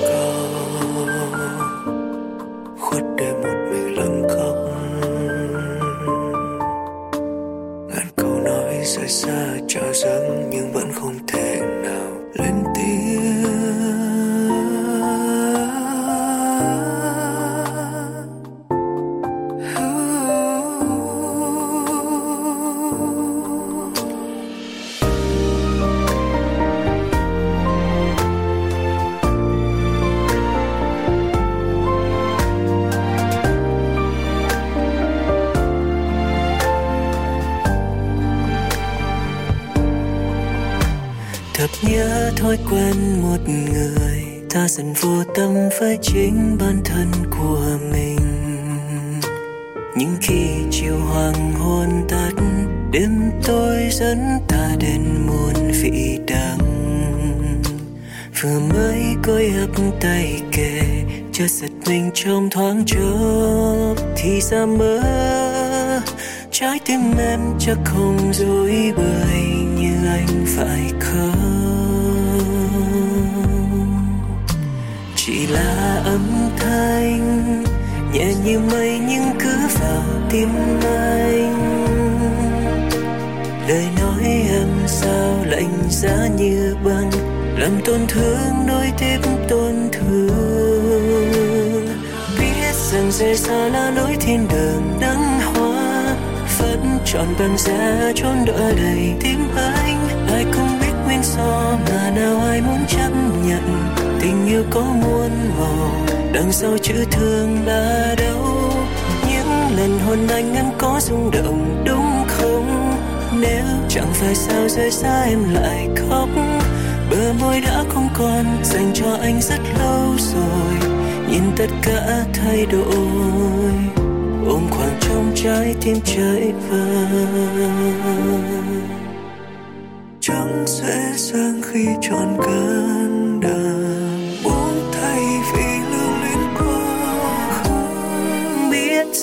Speaker 6: khi chiều hoàng hôn tắt, đêm tối dẫn ta đến muôn vị đắng. Vừa mới côi hấp tay kề chợt giật mình trong thoáng chốc, thì ra mơ. Trái tim em chắc không dối bời như anh phải không? Chỉ là âm thanh nhẹ như mây nhưng cứ vào tim anh. Lời nói em sao lạnh giá như băng, làm tổn thương nối tiếp tổn thương. Biết rằng rời xa là lối thiên đường nắng hoa, vẫn chọn bằng ra trốn đỡ đầy tim anh. Ai không biết nguyên do mà nào ai muốn chấp nhận tình yêu có muôn màu, đằng sau chữ thương là đâu? Những lần hôn anh em có rung động đúng không? Nếu chẳng phải sao rời xa em lại khóc, bờ môi đã không còn dành cho anh rất lâu rồi. Nhìn tất cả thay đổi, ôm khoảng trong trái tim trời vơi. Chẳng dễ dàng khi trọn cơn đời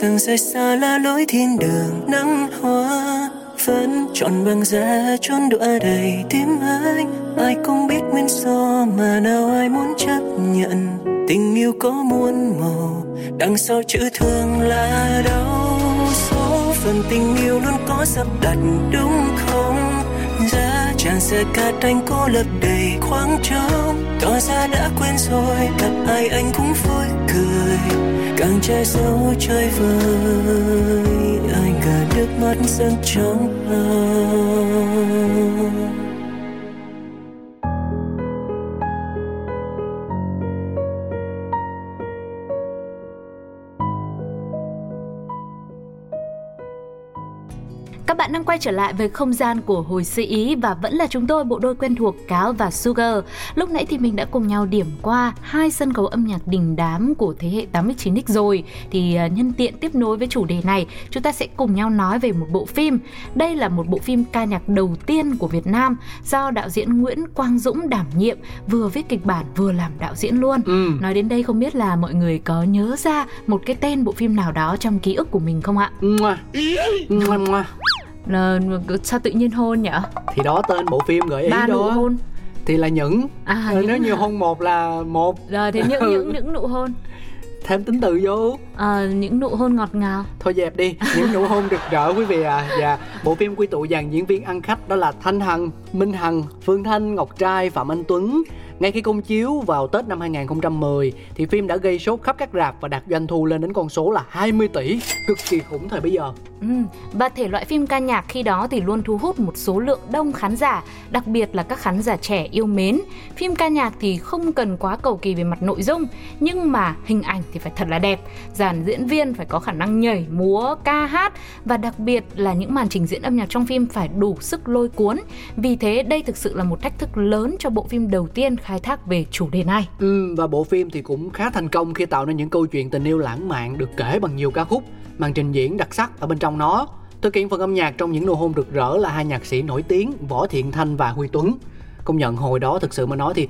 Speaker 6: rừng rằng rời xa là lối thiên đường, nắng hoa vẫn chọn bằng giá chốn đọa đầy tim anh. Ai cũng biết nguyên do mà nào ai muốn chấp nhận. Tình yêu có muôn màu, đằng sau chữ thương là đau. Số phận tình yêu luôn có sắp đặt, đúng không? Giá chàng sẽ cát anh cô lập đầy khoáng trống. Tỏ ra đã quên rồi, gặp ai anh cũng vui cười càng che giấu chơi vơi anh cả nước mắt dâng trong lòng.
Speaker 3: Bạn đang quay trở lại với không gian của hồi sự ý và vẫn là chúng tôi bộ đôi quen thuộc Cáo và Sugar. Lúc nãy thì mình đã cùng nhau điểm qua hai sân khấu âm nhạc đình đám của thế hệ 89X rồi. Thì à, nhân tiện tiếp nối với chủ đề này, chúng ta sẽ cùng nhau nói về một bộ phim. Đây là một bộ phim ca nhạc đầu tiên của Việt Nam do đạo diễn Nguyễn Quang Dũng đảm nhiệm, vừa viết kịch bản vừa làm đạo diễn luôn. Ừ. Nói đến đây không biết là mọi người có nhớ ra một cái tên bộ phim nào đó trong ký ức của mình không ạ?
Speaker 2: Mua. Mua
Speaker 3: là sao tự nhiên hôn nhở?
Speaker 2: Thì đó tên bộ phim gợi ý
Speaker 3: ba
Speaker 2: đó.
Speaker 3: nụ hôn.
Speaker 2: Thì là những à, ờ, nếu như hôn một là một.
Speaker 3: Rồi thì những những những nụ hôn.
Speaker 2: Thêm tính từ vô.
Speaker 3: À, những nụ hôn ngọt ngào.
Speaker 2: Thôi dẹp đi những nụ hôn rực rỡ quý vị à. Và bộ phim quy tụ dàn diễn viên ăn khách đó là thanh hằng minh hằng phương thanh ngọc trai phạm anh tuấn ngay khi công chiếu vào Tết năm 2010 thì phim đã gây sốt khắp các rạp và đạt doanh thu lên đến con số là 20 tỷ, cực kỳ khủng thời bây giờ.
Speaker 3: Ừ, và thể loại phim ca nhạc khi đó thì luôn thu hút một số lượng đông khán giả, đặc biệt là các khán giả trẻ yêu mến. Phim ca nhạc thì không cần quá cầu kỳ về mặt nội dung, nhưng mà hình ảnh thì phải thật là đẹp. Dàn diễn viên phải có khả năng nhảy, múa, ca hát và đặc biệt là những màn trình diễn âm nhạc trong phim phải đủ sức lôi cuốn. Vì thế đây thực sự là một thách thức lớn cho bộ phim đầu tiên khai thác về chủ đề này.
Speaker 2: Ừ, và bộ phim thì cũng khá thành công khi tạo nên những câu chuyện tình yêu lãng mạn được kể bằng nhiều ca khúc, màn trình diễn đặc sắc ở bên trong nó. Thực hiện phần âm nhạc trong những nụ hôn rực rỡ là hai nhạc sĩ nổi tiếng Võ Thiện Thanh và Huy Tuấn. Công nhận hồi đó thực sự mà nói thì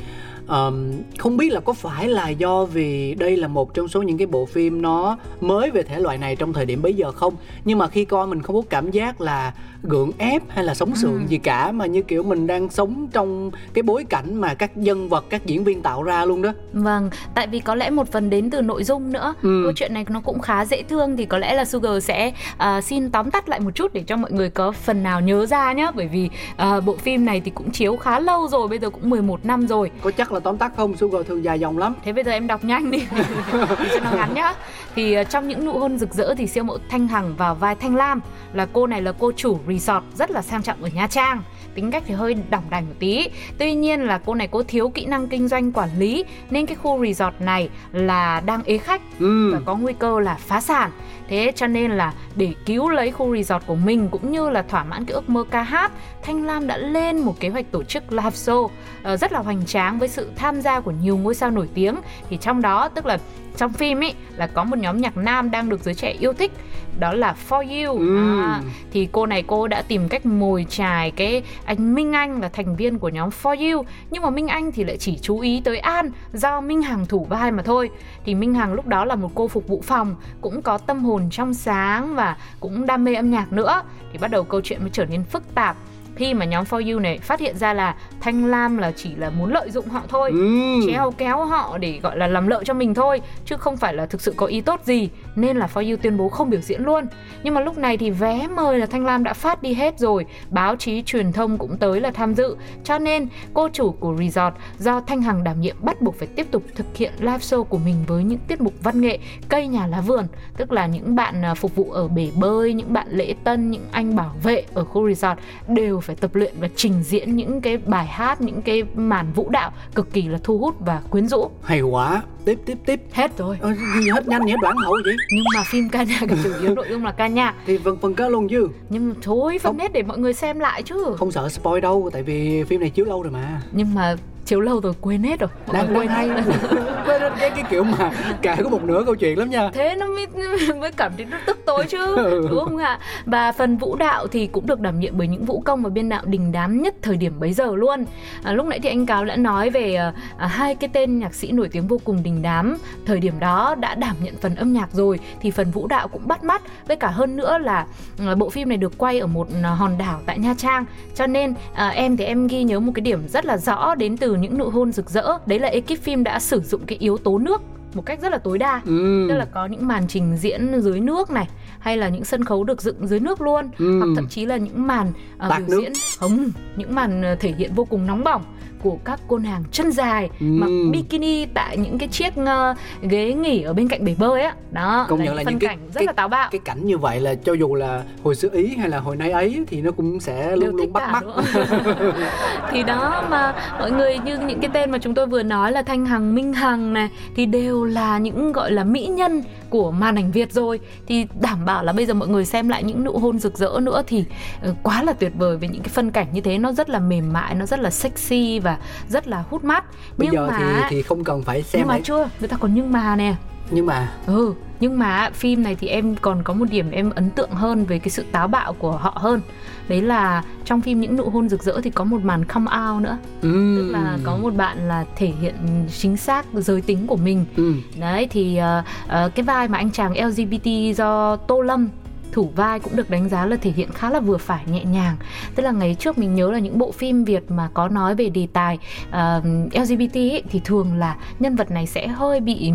Speaker 2: um, không biết là có phải là do vì đây là một trong số những cái bộ phim nó mới về thể loại này trong thời điểm bấy giờ không? Nhưng mà khi coi mình không có cảm giác là gượng ép hay là sống sượng ừ. gì cả mà như kiểu mình đang sống trong cái bối cảnh mà các nhân vật các diễn viên tạo ra luôn đó.
Speaker 3: Vâng tại vì có lẽ một phần đến từ nội dung nữa. Ừ. câu chuyện này nó cũng khá dễ thương thì có lẽ là Sugar sẽ uh, xin tóm tắt lại một chút để cho mọi người có phần nào nhớ ra nhá. Bởi vì uh, bộ phim này thì cũng chiếu khá lâu rồi bây giờ cũng 11 năm rồi.
Speaker 2: Có chắc là tóm tắt không? Sugar thường dài dòng lắm.
Speaker 3: Thế bây giờ em đọc nhanh đi. Cho nó ngắn nhá. Thì uh, trong những nụ hôn rực rỡ thì siêu mẫu Thanh Hằng vào vai Thanh Lam là cô này là cô chủ resort rất là sang trọng ở Nha Trang. Tính cách thì hơi đỏng đành một tí. Tuy nhiên là cô này cô thiếu kỹ năng kinh doanh quản lý nên cái khu resort này là đang ế khách
Speaker 2: Ừ.
Speaker 3: và có nguy cơ là phá sản thế cho nên là để cứu lấy khu resort của mình cũng như là thỏa mãn cái ước mơ ca hát thanh lam đã lên một kế hoạch tổ chức live show ờ, rất là hoành tráng với sự tham gia của nhiều ngôi sao nổi tiếng. Thì trong đó tức là trong phim ấy là có một nhóm nhạc nam đang được giới trẻ yêu thích đó là For You.
Speaker 2: Ừ.
Speaker 3: à, thì cô này cô đã tìm cách mồi chài cái anh Minh Anh là thành viên của nhóm For You. Nhưng mà Minh Anh thì lại chỉ chú ý tới An do Minh Hằng thủ vai mà thôi. Thì Minh Hằng lúc đó là một cô phục vụ phòng cũng có tâm hồn trong sáng và cũng đam mê âm nhạc nữa thì bắt đầu câu chuyện mới trở nên phức tạp khi mà nhóm For You này phát hiện ra là Thanh Lam là chỉ là muốn lợi dụng họ thôi
Speaker 2: Ừ.
Speaker 3: treo kéo họ để gọi là làm lợi cho mình thôi chứ không phải là thực sự có ý tốt gì nên là For You tuyên bố không biểu diễn luôn. Nhưng mà lúc này thì vé mời là Thanh Lam đã phát đi hết rồi. Báo chí truyền thông cũng tới là tham dự. Cho nên cô chủ của resort do Thanh Hằng đảm nhiệm bắt buộc phải tiếp tục thực hiện live show của mình với những tiết mục văn nghệ cây nhà lá vườn. Tức là những bạn à, phục vụ ở bể bơi những bạn lễ tân những anh bảo vệ ở khu resort đều phải tập luyện và trình diễn những cái bài hát những cái màn vũ đạo cực kỳ là thu hút và quyến rũ.
Speaker 2: Hay quá. Tiếp tiếp tiếp.
Speaker 3: hết rồi.
Speaker 2: Ờ, gì hết nhanh vậy đoạn hậu vậy
Speaker 3: nhưng mà phim ca nhạc chủ yếu nội dung là ca nhạc.
Speaker 2: Thì phần phần ca luôn chứ.
Speaker 3: Nhưng mà thôi phần hết để mọi người xem lại chứ.
Speaker 2: Không sợ spoil đâu tại vì phim này chiếu lâu rồi mà.
Speaker 3: Nhưng mà chiếu lâu rồi quên hết rồi.
Speaker 2: Đang quên hay Quên hết cái cái kiểu mà kể có một nửa câu chuyện lắm nha.
Speaker 3: Thế nó mới mới cảm thấy nó tức tối chứ
Speaker 2: Ừ.
Speaker 3: đúng không ạ? Và phần vũ đạo thì cũng được đảm nhiệm bởi những vũ công và biên đạo đình đám nhất thời điểm bấy giờ luôn. À, lúc nãy thì anh cáo đã nói về à, à, hai cái tên nhạc sĩ nổi tiếng vô cùng đình đám. Thời điểm đó đã đảm nhận phần âm nhạc rồi thì phần vũ đạo cũng bắt mắt. Với cả hơn nữa là à, bộ phim này được quay ở một à, hòn đảo tại Nha Trang. Cho nên à, em thì em ghi nhớ một cái điểm rất là rõ đến từ những nụ hôn rực rỡ đấy là ekip phim đã sử dụng cái yếu tố nước một cách rất là tối đa
Speaker 2: ừ.
Speaker 3: tức là có những màn trình diễn dưới nước này hay là những sân khấu được dựng dưới nước luôn
Speaker 2: Ừ.
Speaker 3: hoặc thậm chí là những màn uh, biểu
Speaker 2: nước.
Speaker 3: diễn không những màn ờ, thể hiện vô cùng nóng bỏng của các cô nàng chân dài
Speaker 2: Ừ.
Speaker 3: mặc bikini tại những cái chiếc ờ, ghế nghỉ ở bên cạnh bể bơi á. Đó
Speaker 2: Công nhận là những cái-
Speaker 3: cảnh rất
Speaker 2: cái-
Speaker 3: là táo bạo.
Speaker 2: cái cảnh như vậy là cho dù là hồi xưa ý hay là hồi nay ấy thì nó cũng sẽ luôn luôn bắt mắt.
Speaker 3: thì đó mà mọi người như những cái tên mà chúng tôi vừa nói là thanh hằng minh hằng này thì đều là những gọi là mỹ nhân của màn ảnh việt rồi. Thì đảm bảo là bây giờ mọi người xem lại những nụ hôn rực rỡ nữa thì ờ, quá là tuyệt vời với những cái phân cảnh như thế nó rất là mềm mại nó rất là sexy và rất là hút mắt
Speaker 2: bây
Speaker 3: nhưng
Speaker 2: giờ
Speaker 3: mà
Speaker 2: thì thì không cần phải xem
Speaker 3: nhưng mà
Speaker 2: lại
Speaker 3: chưa người ta còn nhưng mà nè
Speaker 2: nhưng mà
Speaker 3: Ừ, nhưng mà phim này thì em còn có một điểm em ấn tượng hơn về cái sự táo bạo của họ hơn. Đấy là trong phim những nụ hôn rực rỡ thì có một màn come out nữa,
Speaker 2: ừ.
Speaker 3: tức là có một bạn là thể hiện chính xác giới tính của mình.
Speaker 2: ừ.
Speaker 3: Đấy thì ờ, ờ, cái vai mà anh chàng LGBT do Tô Lâm thủ vai cũng được đánh giá là thể hiện khá là vừa phải nhẹ nhàng tức là ngày trước mình nhớ là những bộ phim việt mà có nói về đề tài ờ, lgbt ấy, thì thường là nhân vật này sẽ hơi bị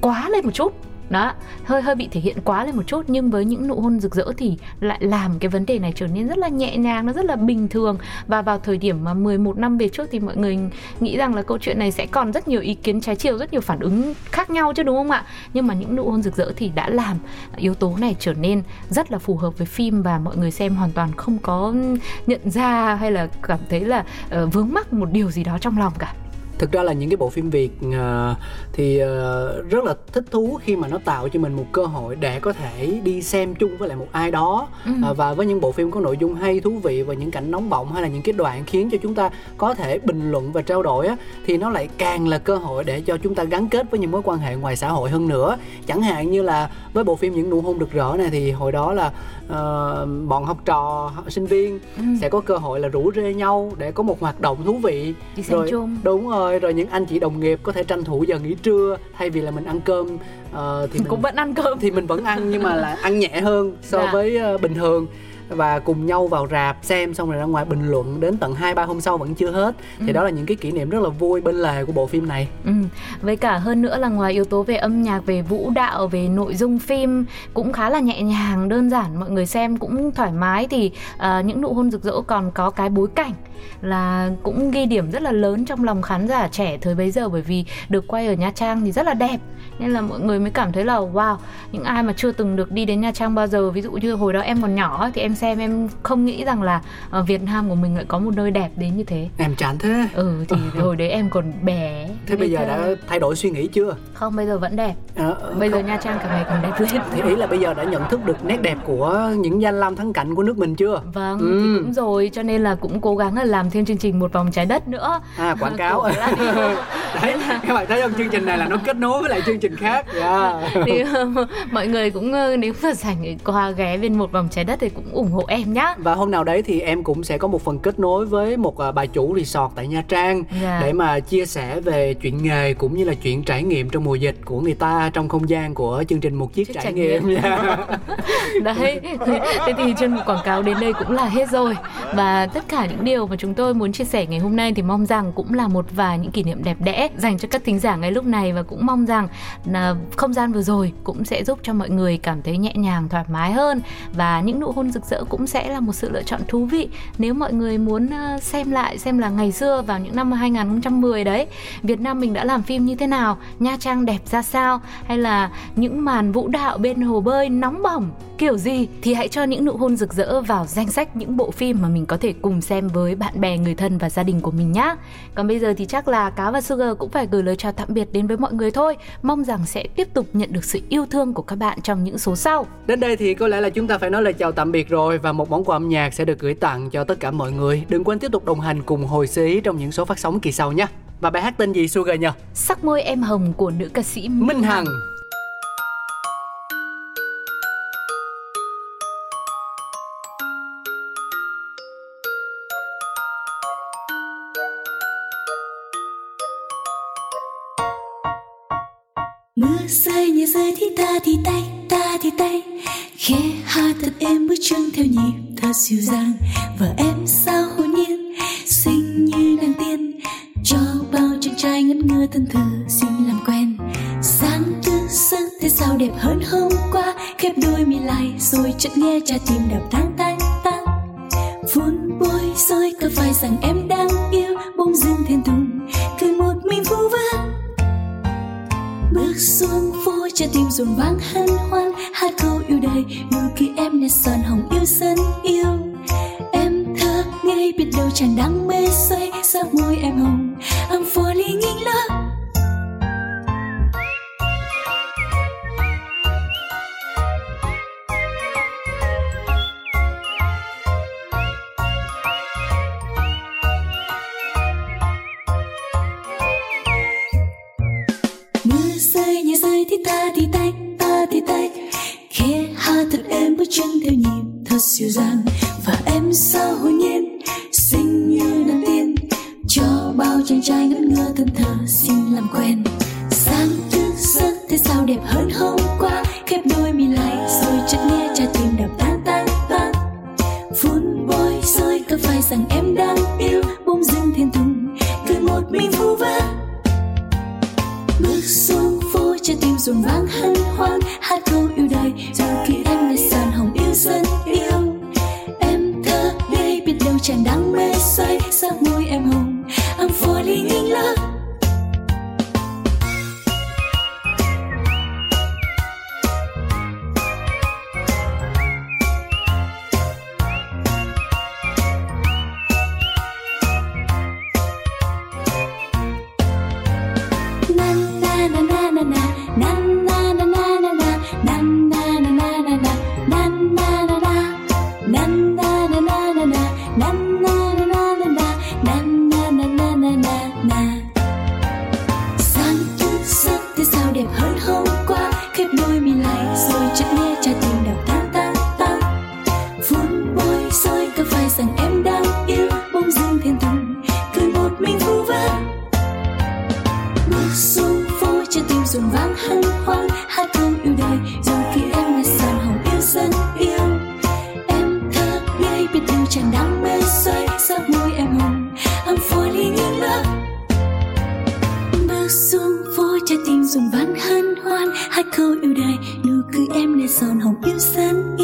Speaker 3: quá lên một chút. Đó hơi hơi bị thể hiện quá lên một chút nhưng với những nụ hôn rực rỡ thì lại làm cái vấn đề này trở nên rất là nhẹ nhàng nó rất là bình thường. Và vào thời điểm mà 11 năm về trước thì mọi người nghĩ rằng là câu chuyện này sẽ còn rất nhiều ý kiến trái chiều rất nhiều phản ứng khác nhau chứ đúng không ạ? Nhưng mà những nụ hôn rực rỡ thì đã làm yếu tố này trở nên rất là phù hợp với phim và mọi người xem hoàn toàn không có nhận ra hay là cảm thấy là uh, vướng mắc một điều gì đó trong lòng cả
Speaker 2: thực ra là những cái bộ phim việt ờ, thì ờ, rất là thích thú khi mà nó tạo cho mình một cơ hội để có thể đi xem chung với lại một ai đó
Speaker 3: Ừ.
Speaker 2: Ờ, và với những bộ phim có nội dung hay thú vị và những cảnh nóng bỏng hay là những cái đoạn khiến cho chúng ta có thể bình luận và trao đổi á, thì nó lại càng là cơ hội để cho chúng ta gắn kết với những mối quan hệ ngoài xã hội hơn nữa chẳng hạn như là với bộ phim những nụ hôn rực rỡ này thì hồi đó là ờ, bọn học trò sinh viên
Speaker 3: Ừ.
Speaker 2: sẽ có cơ hội là rủ rê nhau để có một hoạt động thú vị
Speaker 3: đi xem
Speaker 2: rồi
Speaker 3: chung
Speaker 2: đúng rồi rồi những anh chị đồng nghiệp có thể tranh thủ giờ nghỉ trưa thay vì là mình ăn cơm ờ, thì mình
Speaker 3: cũng vẫn ăn cơm
Speaker 2: thì mình vẫn ăn nhưng mà là ăn nhẹ hơn so
Speaker 3: Dạ.
Speaker 2: với ờ, bình thường và cùng nhau vào rạp xem xong rồi ra ngoài bình luận đến tận hai ba hôm sau vẫn chưa hết. Thì
Speaker 3: Ừ.
Speaker 2: đó là những cái kỷ niệm rất là vui bên lề của bộ phim này.
Speaker 3: Ừ. Với cả hơn nữa là ngoài yếu tố về âm nhạc, về vũ đạo, về nội dung phim cũng khá là nhẹ nhàng, đơn giản, mọi người xem cũng thoải mái thì à, những nụ hôn rực rỡ còn có cái bối cảnh là cũng ghi điểm rất là lớn trong lòng khán giả trẻ thời bấy giờ. Bởi vì được quay ở Nha Trang thì rất là đẹp. Nên là mọi người mới cảm thấy là wow những ai mà chưa từng được đi đến Nha Trang bao giờ ví dụ như hồi đó em còn nhỏ thì em xem em không nghĩ rằng là ở Việt Nam của mình lại có một nơi đẹp đến như thế.
Speaker 2: Em chán thế.
Speaker 3: Ừ thì hồi đấy em còn bé.
Speaker 2: Thế bây giờ đã thay đổi suy nghĩ chưa
Speaker 3: không? Bây giờ vẫn đẹp.
Speaker 2: À,
Speaker 3: bây giờ Nha Trang càng ngày càng đẹp lên.
Speaker 2: Thì ý là bây giờ đã nhận thức được nét đẹp của những danh lam thắng cảnh của nước mình chưa?
Speaker 3: Vâng ừ. thì cũng rồi cho nên là cũng cố gắng là làm thêm chương trình một vòng trái đất nữa.
Speaker 2: À quảng cáo. đấy các bạn thấy không? Chương trình này là nó kết nối với lại chương trình khác. Yeah.
Speaker 3: thì mọi người cũng nếu mà rảnh qua ghé bên một vòng trái đất thì cũng ủng hộ em nhá.
Speaker 2: Và hôm nào đấy thì em cũng sẽ có một phần kết nối với một bà chủ resort tại Nha Trang yeah. Dạ. để mà chia sẻ về chuyện nghề cũng như là chuyện trải nghiệm trong mùa dịch của người ta trong không gian của chương trình một chiếc trải, trải nghiệm, nghiệm. Yeah.
Speaker 3: đấy thế thì chuyên mục quảng cáo đến đây cũng là hết rồi và tất cả những điều mà chúng tôi muốn chia sẻ ngày hôm nay thì mong rằng cũng là một vài những kỷ niệm đẹp đẽ dành cho các thính giả ngay lúc này và cũng mong rằng là không gian vừa rồi cũng sẽ giúp cho mọi người cảm thấy nhẹ nhàng thoải mái hơn và những nụ hôn rực rỡ cũng sẽ là một sự lựa chọn thú vị nếu mọi người muốn ờ, xem lại xem là ngày xưa vào những năm 2010 đấy Việt Nam mình đã làm phim như thế nào Nha Trang đẹp ra sao? Hay là những màn vũ đạo bên hồ bơi nóng bỏng, kiểu gì? Thì hãy cho những nụ hôn rực rỡ vào danh sách những bộ phim mà mình có thể cùng xem với bạn bè, người thân và gia đình của mình nhé còn bây giờ thì chắc là cá và sugar cũng phải gửi lời chào tạm biệt đến với mọi người thôi. Mong rằng sẽ tiếp tục nhận được sự yêu thương của các bạn trong những số sau.
Speaker 2: Đến đây thì có lẽ là chúng ta phải nói lời chào tạm biệt rồi và một món quà âm nhạc sẽ được gửi tặng cho tất cả mọi người. Đừng quên tiếp tục đồng hành cùng hồi xí trong những số phát sóng kỳ sau nhé và bài hát tên gì Sugar nhờ?
Speaker 3: Sắc môi em hồng của nữ ca sĩ
Speaker 2: Minh Hằng.
Speaker 7: mưa rơi nhẹ rơi thì ta thì tay ta thì tay khẽ hát thật em bước chân theo nhịp thật dịu dàng và em sao trai ngơ thân thờ, xin làm quen. Sáng tư sáng thế sao đẹp hơn hôm qua. Khép đôi mi lại rồi chợt nghe trái tim đập tang tang tang. Vun bôi rồi có phải rằng em đang yêu bông dương thiên thùng? Cười một mình vu vơ bước xuống phố, trái tim dồn vang hân hoan. Hát câu yêu đời, nụ cười em nét son hồng yêu, sân yêu. Em thơ ngây biết đâu chàng đang ta thì tay, ta thì tay. Khẽ hát thật em bước chân theo nhịp thật dịu dàng. Và em sao hồn nhiên, xinh như nàng tiên. Cho bao chàng trai ngẩn ngơ thân thờ xin làm quen. Sáng thức giấc thế sao đẹp hơn hôm sắc thế sao đẹp hơn hôm qua khép đôi mi lại rồi chợt nghe hát câu yêu đời nụ cười em để son hồng yêu
Speaker 1: xanh